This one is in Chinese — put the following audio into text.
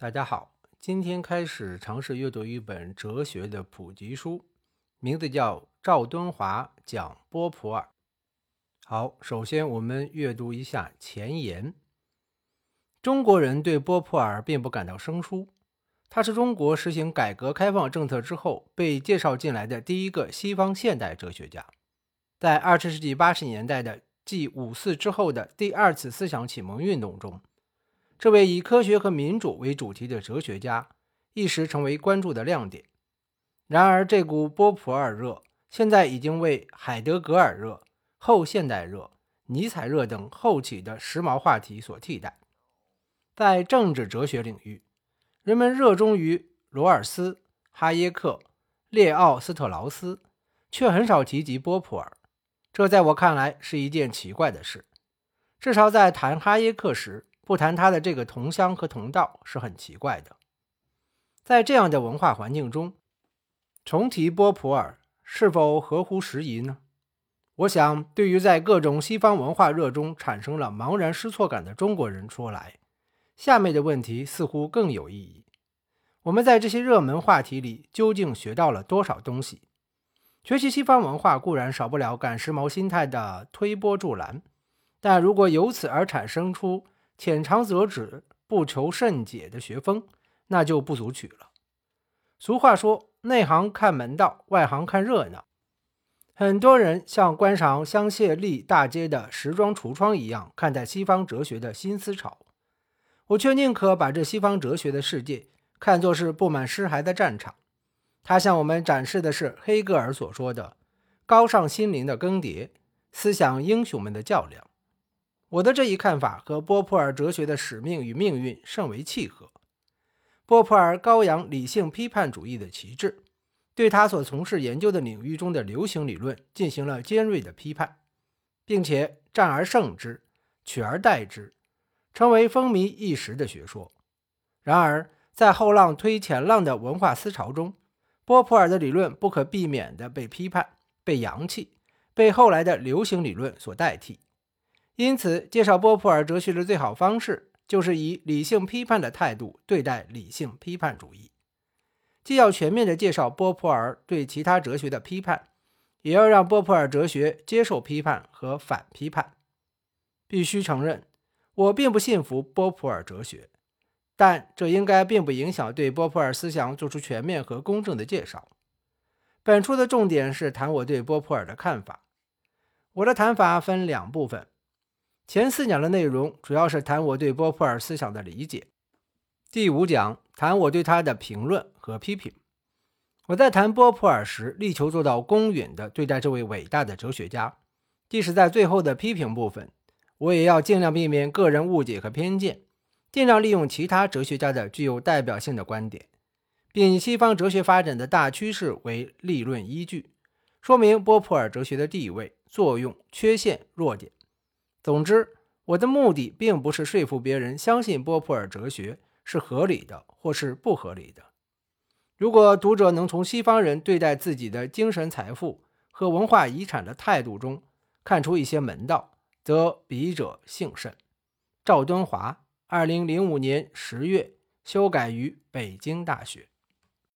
大家好，今天开始尝试阅读一本哲学的普及书，名字叫《赵敦华讲波普尔》。好，首先我们阅读一下前言。中国人对波普尔并不感到生疏，他是中国实行改革开放政策之后被介绍进来的第一个西方现代哲学家。在二十世纪八十年代的继五四之后的第二次思想启蒙运动中。这位以科学和民主为主题的哲学家一时成为关注的亮点。然而，这股波普尔热现在已经为海德格尔热、后现代热、尼采热等后起的时髦话题所替代。在政治哲学领域，人们热衷于罗尔斯、哈耶克、列奥斯特劳斯，却很少提及波普尔。这在我看来是一件奇怪的事。至少在谈哈耶克时。不谈他的这个同乡和同道是很奇怪的。在这样的文化环境中，重提波普尔是否合乎时宜呢？我想，对于在各种西方文化热中产生了茫然失措感的中国人说来，下面的问题似乎更有意义：我们在这些热门话题里究竟学到了多少东西？学习西方文化固然少不了赶时髦心态的推波助澜，但如果由此而产生出……浅尝辄止、不求甚解的学风，那就不足取了。俗话说：“内行看门道，外行看热闹。”很多人像观赏香榭丽大街的时装橱窗一样看待西方哲学的新思潮，我却宁可把这西方哲学的世界看作是布满尸骸的战场。它向我们展示的是黑格尔所说的高尚心灵的更迭、思想英雄们的较量。我的这一看法和波普尔哲学的使命与命运甚为契合。波普尔高扬理性批判主义的旗帜，对他所从事研究的领域中的流行理论进行了尖锐的批判，并且战而胜之，取而代之，成为风靡一时的学说。然而，在后浪推前浪的文化思潮中，波普尔的理论不可避免地被批判、被扬弃，被后来的流行理论所代替。因此，介绍波普尔哲学的最好方式，就是以理性批判的态度对待理性批判主义。既要全面地介绍波普尔对其他哲学的批判，也要让波普尔哲学接受批判和反批判。必须承认，我并不信服波普尔哲学，但这应该并不影响对波普尔思想做出全面和公正的介绍。本书的重点是谈我对波普尔的看法。我的谈法分两部分。前四讲的内容主要是谈我对波普尔思想的理解，第五讲谈我对他的评论和批评。我在谈波普尔时，力求做到公允地对待这位伟大的哲学家，即使在最后的批评部分，我也要尽量避免个人误解和偏见，尽量利用其他哲学家的具有代表性的观点，并以西方哲学发展的大趋势为立论依据，说明波普尔哲学的地位、作用、缺陷、弱点。总之，我的目的并不是说服别人相信波普尔哲学是合理的或是不合理的。如果读者能从西方人对待自己的精神财富和文化遗产的态度中看出一些门道，则笔者幸甚。赵敦华，二零零五年十月修改于北京大学。